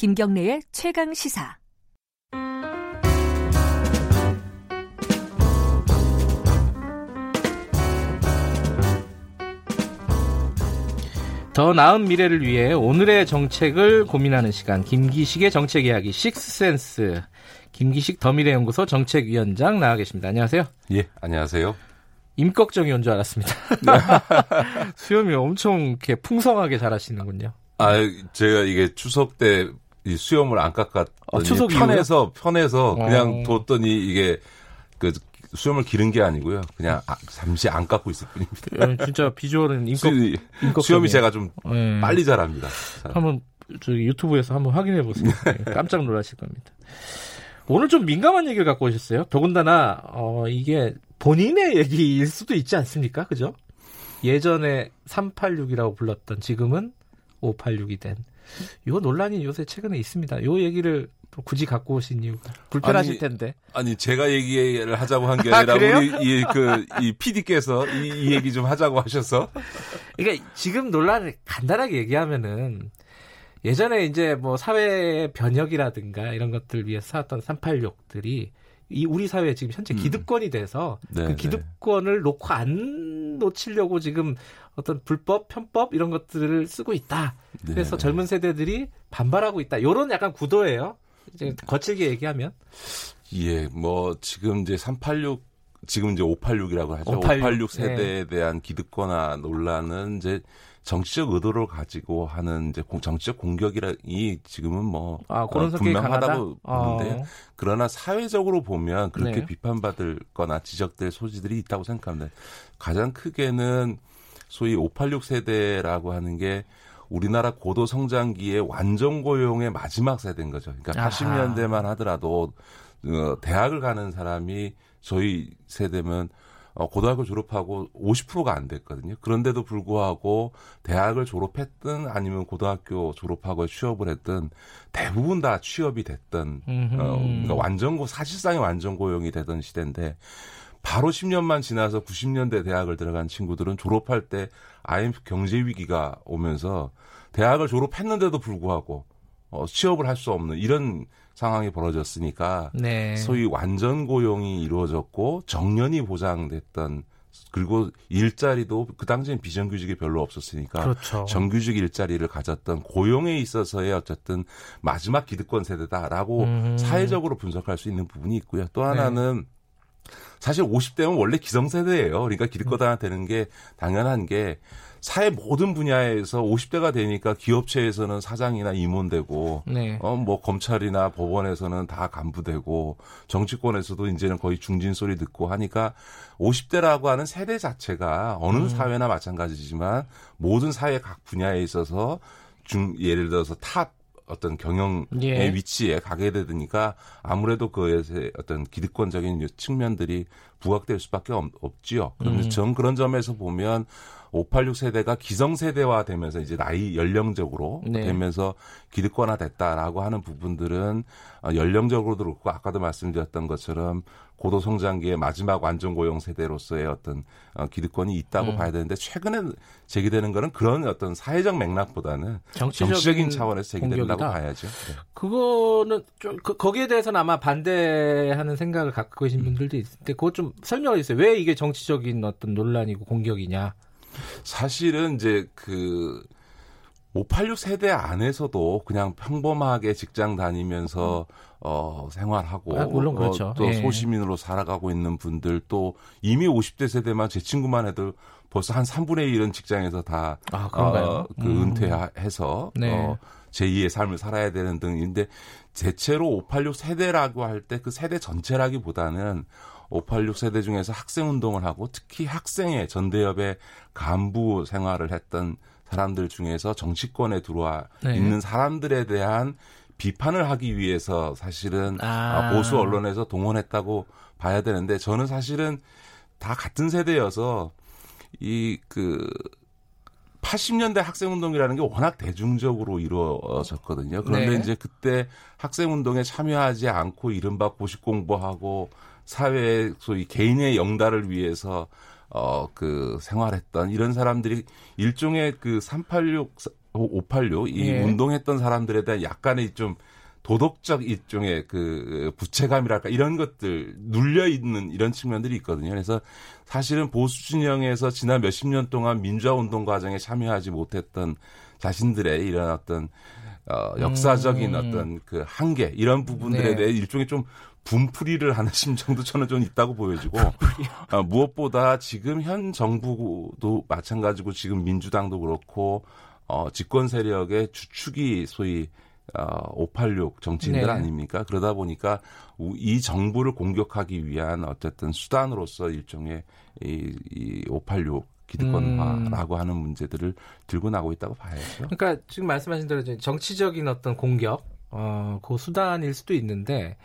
김경래의 최강 시사. 더 나은 미래를 위해 오늘의 정책을 고민하는 시간 김기식의 정책 이야기 식스센스 김기식 더미래연구소 정책위원장 나와 계십니다. 안녕하세요. 예, 안녕하세요. 임꺽정이 온 줄 알았습니다. 네. 수염이 엄청 이렇게 풍성하게 자라시는군요. 아, 제가 이게 추석 때 이 수염을 안 깎았더니 어, 추석 편해서 편해서 그냥 어. 뒀더니 이게 그 수염을 기른 게 아니고요. 그냥 아, 잠시 안 깎고 있을 뿐입니다. 예, 진짜 비주얼은 임꺽, 임꺽 수염이 제가 좀 네. 빨리 자랍니다. 한번 저기 유튜브에서 한번 확인해 보세요. 네, 깜짝 놀라실 겁니다. 오늘 좀 민감한 얘기를 갖고 오셨어요. 더군다나 어, 이게 본인의 얘기일 수도 있지 않습니까? 그죠? 예전에 386이라고 불렀던 지금은 586이 된. 요 논란이 요새 최근에 있습니다. 요 얘기를 굳이 갖고 오신 이유가 불편하실 아니, 텐데. 아니 제가 얘기를 하자고 한 게 아니라 아, 우리 이 그이 PD께서 이, 이 얘기 좀 하자고 하셔서. 그러니까 지금 논란을 간단하게 얘기하면은 예전에 이제 뭐 사회 변혁이라든가 이런 것들을 위해서 쌓았던 386들이 이 우리 사회에 지금 현재 음. 기득권이 돼서 음. 그 네, 네. 기득권을 놓고 안 놓치려고 지금 어떤 불법, 편법 이런 것들을 쓰고 있다. 네. 그래서 젊은 세대들이 반발하고 있다. 이런 약간 구도예요. 이제 거칠게 얘기하면. 예, 뭐 지금 이제 386 지금 이제 586이라고 하죠. 586, 586 세대에 네. 대한 기득권화 논란은 이제 정치적 의도를 가지고 하는 이제 정치적 공격이라이 지금은 뭐 아, 그런 어, 분명하다고 보는데 어. 그러나 사회적으로 보면 그렇게 네. 비판받을거나 지적될 소지들이 있다고 생각합니다. 가장 크게는 소위 586 세대라고 하는 게 우리나라 고도 성장기의 완전 고용의 마지막 세대인 거죠. 그러니까 아하. 80년대만 하더라도 어, 대학을 가는 사람이 저희 세대면 어, 고등학교 졸업하고 50%가 안 됐거든요. 그런데도 불구하고 대학을 졸업했든 아니면 고등학교 졸업하고 취업을 했든 대부분 다 취업이 됐던 어, 그러니까 완전 고 사실상의 완전 고용이 되던 시대인데 바로 10년만 지나서 90년대 대학을 들어간 친구들은 졸업할 때 IMF 경제 위기가 오면서 대학을 졸업했는데도 불구하고 어, 취업을 할 수 없는 이런 상황이 벌어졌으니까 네. 소위 완전 고용이 이루어졌고 정년이 보장됐던 그리고 일자리도 그 당시엔 비정규직이 별로 없었으니까 그렇죠. 정규직 일자리를 가졌던 고용에 있어서의 어쨌든 마지막 기득권 세대다라고 음. 사회적으로 분석할 수 있는 부분이 있고요. 또 하나는 네. 사실 50대는 원래 기성세대예요. 그러니까 기득권화 되는 게 당연한 게 사회 모든 분야에서 50대가 되니까 기업체에서는 사장이나 임원되고 네. 어 뭐 검찰이나 법원에서는 다 간부되고 정치권에서도 이제는 거의 중진 소리 듣고 하니까 50대라고 하는 세대 자체가 어느 음. 사회나 마찬가지지만 모든 사회 각 분야에 있어서 중 예를 들어서 탑 어떤 경영의 예. 위치에 가게 되니까 아무래도 그에 어떤 기득권적인 측면들이 부각될 수밖에 없, 지요 그러면 음. 전 그런 점에서 보면 586 세대가 기성 세대화 되면서 이제 나이 연령적으로 네. 되면서 기득권화 됐다라고 하는 부분들은 어, 연령적으로도 그렇고 아까도 말씀드렸던 것처럼 고도 성장기의 마지막 완전 고용 세대로서의 어떤 어, 기득권이 있다고 음. 봐야 되는데 최근에 제기되는 거는 그런 어떤 사회적 맥락보다는 정치적인, 차원에서 제기된다고 공격이다. 봐야죠. 네. 그거는 좀 그, 거기에 대해서는 아마 반대하는 생각을 갖고 계신 분들도 있을 텐데 그것 좀 설명해 주세요. 왜 이게 정치적인 어떤 논란이고 공격이냐? 사실은 이제 그 586 세대 안에서도 그냥 평범하게 직장 다니면서 어 생활하고 아, 물론 그렇죠. 어, 또 예. 소시민으로 살아가고 있는 분들 또 이미 50대 세대만 제 친구만 해도 벌써 한 3분의 1은 직장에서 다 아, 어, 그 음. 은퇴해서 네. 어 제2의 삶을 살아야 되는 등인데 대체로 586 세대라고 할 때 그 세대 전체라기보다는 586 세대 중에서 학생 운동을 하고 특히 학생회 전대협의 간부 생활을 했던 사람들 중에서 정치권에 들어와 네. 있는 사람들에 대한 비판을 하기 위해서 사실은 아. 보수 언론에서 동원했다고 봐야 되는데 저는 사실은 다 같은 세대여서 이 그 80년대 학생운동이라는 게 워낙 대중적으로 이루어졌거든요. 그런데 네. 이제 그때 학생운동에 참여하지 않고 이른바 고식 공부하고 사회 소위 개인의 영달을 위해서 어, 그 생활했던 이런 사람들이 일종의 그 386, 586, 이 예. 운동했던 사람들에 대한 약간의 좀 도덕적 일종의 그 부채감이랄까 이런 것들 눌려 있는 이런 측면들이 있거든요. 그래서 사실은 보수 진영에서 지난 몇십 년 동안 민주화 운동 과정에 참여하지 못했던 자신들의 이런 어떤 어 역사적인 음. 어떤 그 한계 이런 부분들에 네. 대해 일종의 좀 분풀이를 하는 심정도 저는 좀 있다고 보여지고 어, 무엇보다 지금 현 정부도 마찬가지고 지금 민주당도 그렇고 어 집권 세력의 주축이 소위 어, 586 정치인들 네. 아닙니까? 그러다 보니까 이 정부를 공격하기 위한 어쨌든 수단으로서 일종의 이, 이 586 기득권화라고 음. 하는 문제들을 들고 나고 있다고 봐야죠. 그러니까 지금 말씀하신 대로 정치적인 어떤 공격, 어, 그 수단일 수도 있는데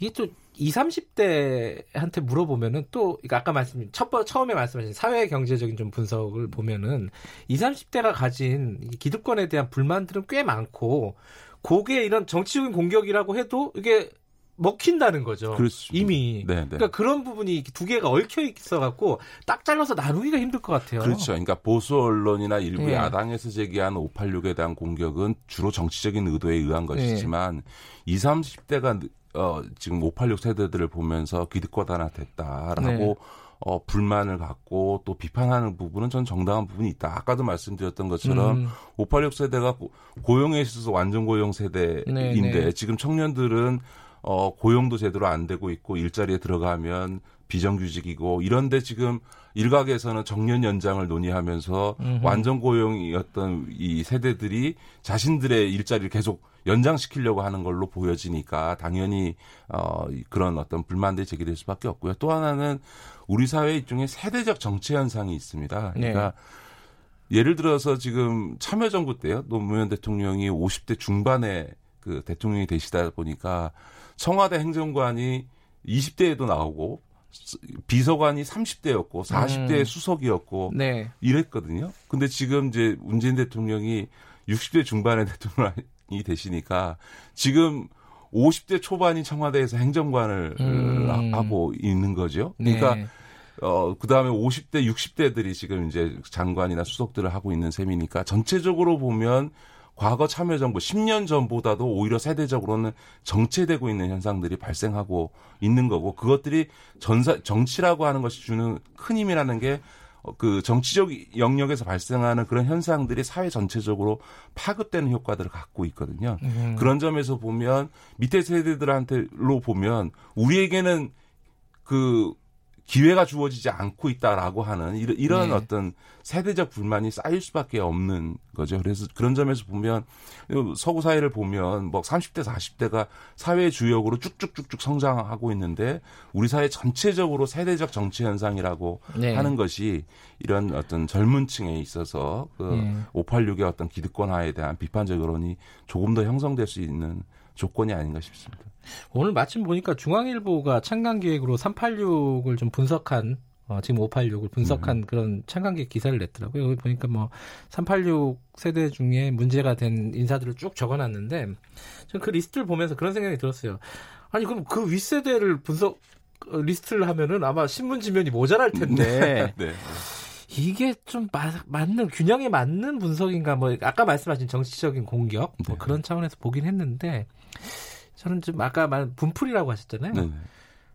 이게 또 20, 30대한테 물어보면은 또 그러니까 아까 말씀 첫 처음에 말씀하신 사회 경제적인 좀 분석을 보면은 20, 30대가 가진 기득권에 대한 불만들은 꽤 많고 그게 이런 정치적인 공격이라고 해도 이게 먹힌다는 거죠. 그렇습니다. 이미. 네네. 네. 그러니까 그런 부분이 두 개가 얽혀 있어 갖고 딱 잘라서 나누기가 힘들 것 같아요. 그렇죠. 그러니까 보수 언론이나 일부 네. 야당에서 제기한 586에 대한 공격은 주로 정치적인 의도에 의한 것이지만 네. 20, 30대가 어, 지금 586 세대들을 보면서 기득권 하나 됐다라고 네. 어, 불만을 갖고 또 비판하는 부분은 전 정당한 부분이 있다. 아까도 말씀드렸던 것처럼 음. 586 세대가 고용에 있어서 완전 고용 세대인데 네네. 네. 지금 청년들은 어, 고용도 제대로 안 되고 있고 일자리에 들어가면 비정규직이고 이런데 지금 일각에서는 정년 연장을 논의하면서 음흠. 완전 고용이었던 이 세대들이 자신들의 일자리를 계속 연장시키려고 하는 걸로 보여지니까 당연히 어 그런 어떤 불만들이 제기될 수밖에 없고요. 또 하나는 우리 사회 일종의 세대적 정치 현상이 있습니다. 그러니까 네. 예를 들어서 지금 참여정부 때요. 노무현 대통령이 50대 중반에 그 대통령이 되시다 보니까 청와대 행정관이 20대에도 나오고 비서관이 30대였고 40대 음. 수석이었고 네. 이랬거든요. 근데 지금 이제 문재인 대통령이 60대 중반의 대통령이 되시니까 지금 50대 초반이 청와대에서 행정관을 음. 하고 있는 거죠. 그러니까 네. 어, 그 다음에 50대, 60대들이 지금 이제 장관이나 수석들을 하고 있는 셈이니까 전체적으로 보면 과거 참여정부 10년 전보다도 오히려 세대적으로는 정체되고 있는 현상들이 발생하고 있는 거고 그것들이 전사, 정치라고 하는 것이 주는 큰 힘이라는 게 그 정치적 영역에서 발생하는 그런 현상들이 사회 전체적으로 파급되는 효과들을 갖고 있거든요. 음. 그런 점에서 보면 밑에 세대들한테로 보면 우리에게는 그 기회가 주어지지 않고 있다라고 하는 이런, 이런 네. 어떤 세대적 불만이 쌓일 수밖에 없는 거죠. 그래서 그런 점에서 보면 서구 사회를 보면 뭐 30대 40대가 사회 주역으로 쭉쭉쭉쭉 성장하고 있는데 우리 사회 전체적으로 세대적 정치 현상이라고 네. 하는 것이 이런 어떤 젊은 층에 있어서 그 네. 586의 어떤 기득권화에 대한 비판적 여론이 조금 더 형성될 수 있는 조건이 아닌가 싶습니다. 오늘 마침 보니까 중앙일보가 창간 기획으로 386을 좀 분석한 어, 지금 586을 분석한 음. 그런 창간기획 기사를 냈더라고요. 여기 보니까 뭐 386 세대 중에 문제가 된 인사들을 쭉 적어놨는데 저는 그 리스트를 보면서 그런 생각이 들었어요. 아니 그럼 그 윗세대를 분석 어, 리스트를 하면은 아마 신문 지면이 모자랄 텐데. 네. 이게 좀 마, 맞는 균형에 맞는 분석인가 뭐 아까 말씀하신 정치적인 공격 뭐 네. 그런 차원에서 보긴 했는데 저는 좀 아까 말 분풀이라고 하셨잖아요. 네.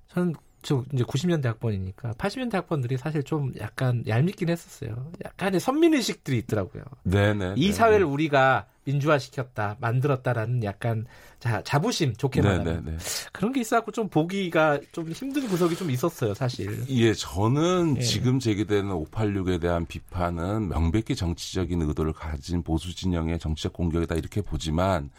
저는 저 이제 90년대 학번이니까 80년대 학번들이 사실 좀 약간 얄밉긴 했었어요. 약간의 선민의식들이 있더라고요. 네네. 이 사회를 우리가 민주화시켰다, 만들었다라는 약간 자, 자부심 좋게 말하면 그런 게 있어갖고 좀 보기가 좀 힘든 구석이 좀 있었어요, 사실. 예, 저는 예. 지금 제기되는 586에 대한 비판은 명백히 정치적인 의도를 가진 보수 진영의 정치적 공격이다 이렇게 보지만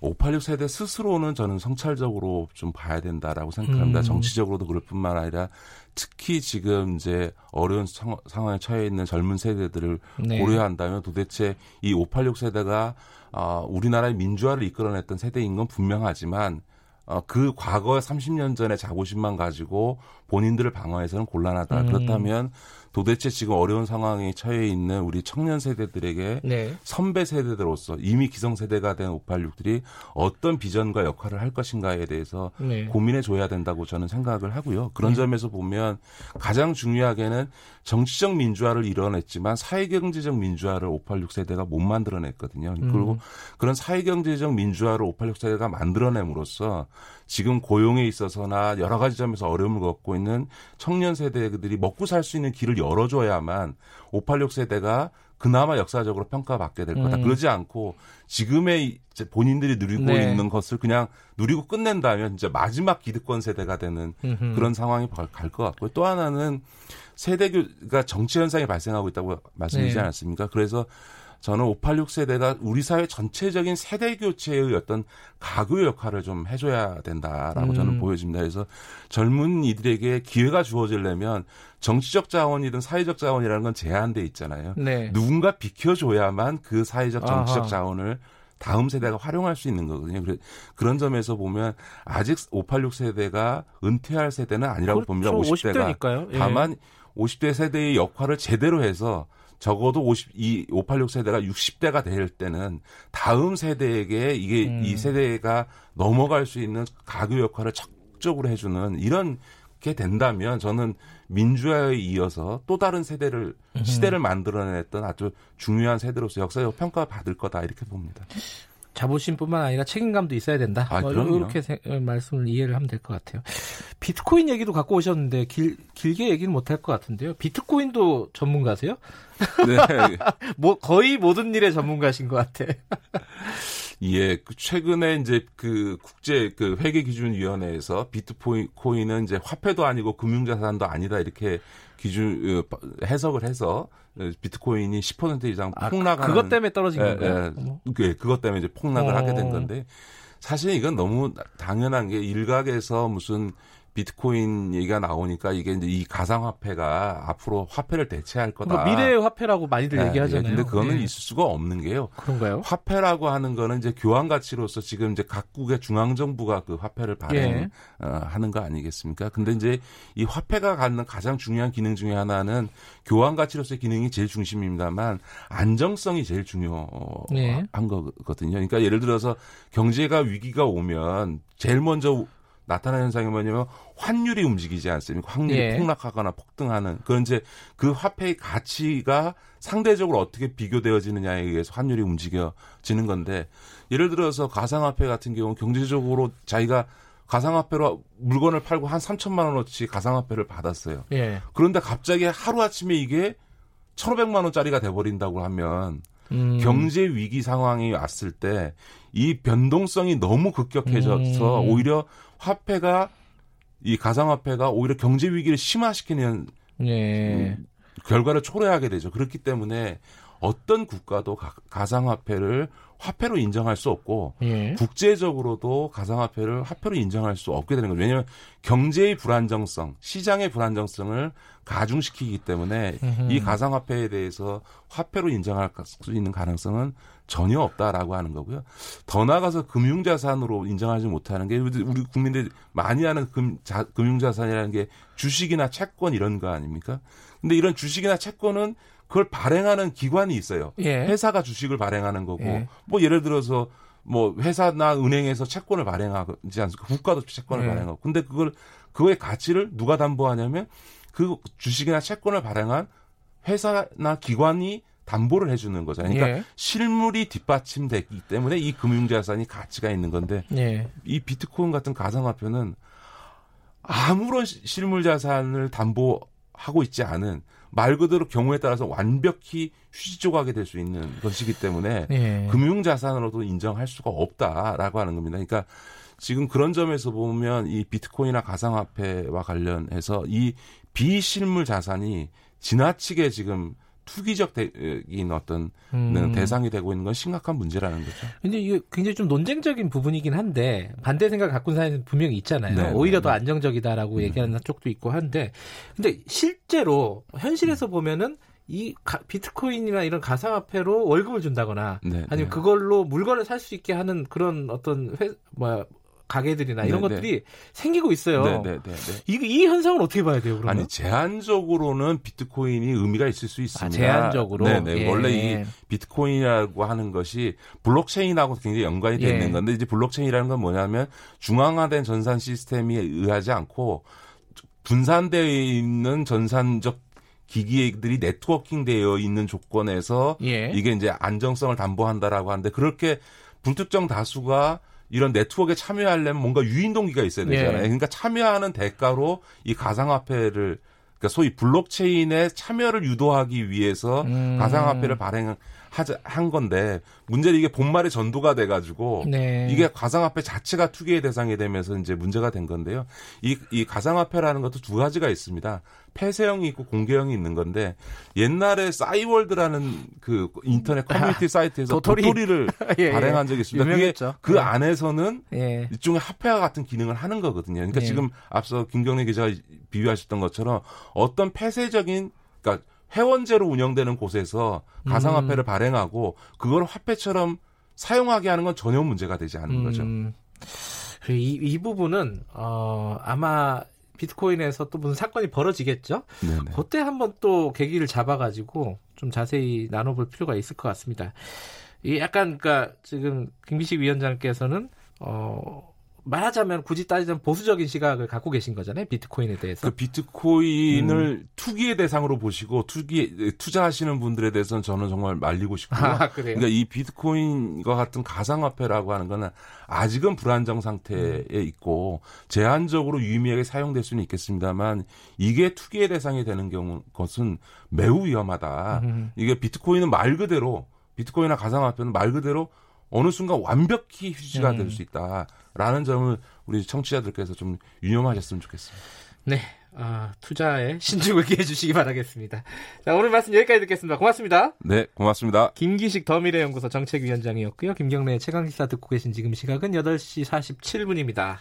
586 세대 스스로는 저는 성찰적으로 좀 봐야 된다라고 생각합니다. 음. 정치적으로도 그럴 뿐만 아니라 특히 지금 이제 어려운 상, 황에 처해 있는 젊은 세대들을 네. 고려한다면 도대체 이 586 세대가 어, 우리나라의 민주화를 이끌어냈던 세대인 건 분명하지만 어, 그 과거 30년 전의 자부심만 가지고 본인들을 방어해서는 곤란하다. 음. 그렇다면 도대체 지금 어려운 상황에 처해 있는 우리 청년 세대들에게 네. 선배 세대들로서 이미 기성세대가 된 586들이 어떤 비전과 역할을 할 것인가에 대해서 네. 고민해 줘야 된다고 저는 생각을 하고요. 그런 네. 점에서 보면 가장 중요하게는 정치적 민주화를 이뤄냈지만 사회경제적 민주화를 586 세대가 못 만들어냈거든요. 음. 그리고 그런 사회경제적 민주화를 586 세대가 만들어냄으로써 지금 고용에 있어서나 여러 가지 점에서 어려움을 겪고 있는 청년 세대들이 먹고 살 수 있는 길을 열어줘야만 586 세대가 그나마 역사적으로 평가받게 될 거다. 음. 그러지 않고 지금의 본인들이 누리고 네. 있는 것을 그냥 누리고 끝낸다면 이제 마지막 기득권 세대가 되는 음흠. 그런 상황이 갈 것 같고요. 또 하나는 세대가 정치 현상이 발생하고 있다고 말씀드리지 네. 않았습니까? 그래서 저는 586 세대가 우리 사회 전체적인 세대 교체의 어떤 가구 역할을 좀 해줘야 된다라고 음. 저는 보여집니다. 그래서 젊은 이들에게 기회가 주어지려면 정치적 자원이든 사회적 자원이라는 건 제한돼 있잖아요. 네. 누군가 비켜줘야만 그 사회적 정치적 아하. 자원을 다음 세대가 활용할 수 있는 거거든요. 그런 점에서 보면 아직 586 세대가 은퇴할 세대는 아니라고 그렇죠. 봅니다. 50대가. 50대니까요. 예. 다만 50대 세대의 역할을 제대로 해서 적어도 50, 이 586 세대가 60대가 될 때는 다음 세대에게 이게 음. 이 세대가 넘어갈 수 있는 가교 역할을 적극적으로 해주는 이런 게 된다면 저는 민주화에 이어서 또 다른 세대를 음. 시대를 만들어냈던 아주 중요한 세대로서 역사적 평가받을 거다 이렇게 봅니다. 자부심뿐만 아니라 책임감도 있어야 된다. 아, 뭐 이렇게 세, 말씀을 이해를 하면 될 것 같아요. 비트코인 얘기도 갖고 오셨는데 길, 길게 얘기는 못 할 것 같은데요. 비트코인도 전문가세요? 네. 뭐 거의 모든 일의 전문가신 것 같아. 예, 그 최근에 이제 그 국제 그 회계 기준 위원회에서 비트코인은 이제 화폐도 아니고 금융자산도 아니다 이렇게 기준 어, 해석을 해서 비트코인이 10% 이상 폭락하는 아, 그것 때문에 떨어진 예, 건가요? 예, 예, 그것 때문에 이제 폭락을 어. 하게 된 건데 사실 이건 너무 당연한 게 일각에서 무슨 비트코인 얘기가 나오니까 이게 이제 이 가상화폐가 앞으로 화폐를 대체할 거다. 그러니까 미래의 화폐라고 많이들 네, 얘기하잖아요. 근데 그거는 네. 있을 수가 없는 게요. 그런가요? 화폐라고 하는 거는 이제 교환 가치로서 지금 이제 각국의 중앙 정부가 그 화폐를 발행하는 예. 어, 거 아니겠습니까? 근데 이제 이 화폐가 갖는 가장 중요한 기능 중에 하나는 교환 가치로서의 기능이 제일 중심입니다만 안정성이 제일 중요한 예. 거거든요. 그러니까 예를 들어서 경제가 위기가 오면 제일 먼저 나타나는 현상이 뭐냐면 환율이 움직이지 않습니까? 확률이 예. 폭락하거나 폭등하는 그런 이제 그 화폐의 가치가 상대적으로 어떻게 비교되어지느냐에 의해서 환율이 움직여지는 건데 예를 들어서 가상화폐 같은 경우 는 경제적으로 자기가 가상화폐로 물건을 팔고 한 3천만 원어치 가상화폐를 받았어요. 예. 그런데 갑자기 하루아침에 이게 1,500만 원짜리가 돼버린다고 하면 음. 경제 위기 상황이 왔을 때 이 변동성이 너무 급격해져서 음. 오히려 화폐가 이 가상화폐가 오히려 경제 위기를 심화시키는 예. 결과를 초래하게 되죠. 그렇기 때문에 어떤 국가도 가, 상화폐를 화폐로 인정할 수 없고 예. 국제적으로도 가상화폐를 화폐로 인정할 수 없게 되는 거죠. 왜냐하면 경제의 불안정성, 시장의 불안정성을 가중시키기 때문에 음흠. 이 가상화폐에 대해서 화폐로 인정할 수 있는 가능성은 전혀 없다라고 하는 거고요. 더 나아가서 금융자산으로 인정하지 못하는 게 우리 국민들이 많이 하는 금, 자, 금융자산이라는 게 주식이나 채권 이런 거 아닙니까? 근데 이런 주식이나 채권은 그걸 발행하는 기관이 있어요. 예. 회사가 주식을 발행하는 거고 예. 뭐 예를 들어서 뭐 회사나 은행에서 채권을 발행하지 않습니까? 국가도 채권을 예. 발행하고. 근데 그걸 그거의 가치를 누가 담보하냐면 그 주식이나 채권을 발행한 회사나 기관이 담보를 해주는 거잖아요. 그러니까 예. 실물이 뒷받침되기 때문에 이 금융자산이 가치가 있는 건데 예. 이 비트코인 같은 가상화폐는 아무런 실물 자산을 담보하고 있지 않은 말 그대로 경우에 따라서 완벽히 휴지 조각이 될 수 있는 것이기 때문에 예. 금융자산으로도 인정할 수가 없다라고 하는 겁니다. 그러니까 지금 그런 점에서 보면 이 비트코인이나 가상화폐와 관련해서 이 비실물 자산이 지나치게 지금 투기적인 어떤 음. 대상이 되고 있는 건 심각한 문제라는 거죠. 근데 이게 굉장히 좀 논쟁적인 부분이긴 한데 반대 생각 갖고 있는 사람이 분명히 있잖아요. 네, 오히려 네, 더 네. 안정적이다라고 음. 얘기하는 쪽도 있고 한데 근데 실제로 현실에서 음. 보면은 이 가, 비트코인이나 이런 가상화폐로 월급을 준다거나 네, 아니면 네. 그걸로 물건을 살 수 있게 하는 그런 어떤 회, 뭐야 가게들이나 이런 네네. 것들이 생기고 있어요. 네네네. 이, 이 현상은 어떻게 봐야 돼요? 그러면? 아니 제한적으로는 비트코인이 의미가 있을 수 있습니다. 아, 제한적으로. 네네. 예. 원래 이 비트코인이라고 하는 것이 블록체인하고 굉장히 연관이 되어 예. 있는 건데 이제 블록체인이라는 건 뭐냐면 중앙화된 전산 시스템이 의하지 않고 분산되어 있는 전산적 기기들이 네트워킹 되어 있는 조건에서 예. 이게 이제 안정성을 담보한다라고 하는데 그렇게 불특정 다수가 이런 네트워크에 참여하려면 뭔가 유인 동기가 있어야 되잖아요. 예. 그러니까 참여하는 대가로 이 가상화폐를 그러니까 소위 블록체인의 참여를 유도하기 위해서 음. 가상화폐를 발행 하자 한 건데 문제는 이게 본말이 전도가 돼가지고 네. 이게 가상화폐 자체가 투기의 대상이 되면서 이제 문제가 된 건데요. 이, 이 가상화폐라는 것도 두 가지가 있습니다. 폐쇄형이 있고 공개형이 있는 건데 옛날에 싸이월드라는 그 인터넷 커뮤니티 아, 사이트에서 도토리. 도토리를 예, 예. 발행한 적이 있습니다. 유명했죠. 그게 그 예. 안에서는 예. 일종의 화폐와 같은 기능을 하는 거거든요. 그러니까 예. 지금 앞서 김경래 기자가 비유하셨던 것처럼 어떤 폐쇄적인 그러니까 회원제로 운영되는 곳에서 가상화폐를 음. 발행하고 그걸 화폐처럼 사용하게 하는 건 전혀 문제가 되지 않는 음. 거죠. 이, 이 부분은 어, 아마 비트코인에서 또 무슨 사건이 벌어지겠죠. 네네. 그때 한번 또 계기를 잡아가지고 좀 자세히 나눠볼 필요가 있을 것 같습니다. 이 약간 그러니까 지금 김기식 위원장께서는 어 말하자면 굳이 따지자면 보수적인 시각을 갖고 계신 거잖아요. 비트코인에 대해서. 그 비트코인을 음. 투기의 대상으로 보시고 투기 투자하시는 분들에 대해서는 저는 정말 말리고 싶고요. 아, 그러니까 이 비트코인과 같은 가상화폐라고 하는 거는 아직은 불안정 상태에 음. 있고 제한적으로 유의미하게 사용될 수는 있겠습니다만 이게 투기의 대상이 되는 경우 것은 매우 위험하다. 음. 이게 비트코인은 말 그대로 비트코인이나 가상화폐는 말 그대로 어느 순간 완벽히 휴지가 음. 될수 있다 라는 점을 우리 청취자들께서 좀 유념하셨으면 좋겠습니다. 네. 아, 투자에 신중을 기해 주시기 바라겠습니다. 자, 오늘 말씀 여기까지 듣겠습니다. 고맙습니다. 네, 고맙습니다. 김기식 더미래연구소 정책위원장이었고요. 김경래 최강기사 듣고 계신 지금 시각은 8시 47분입니다.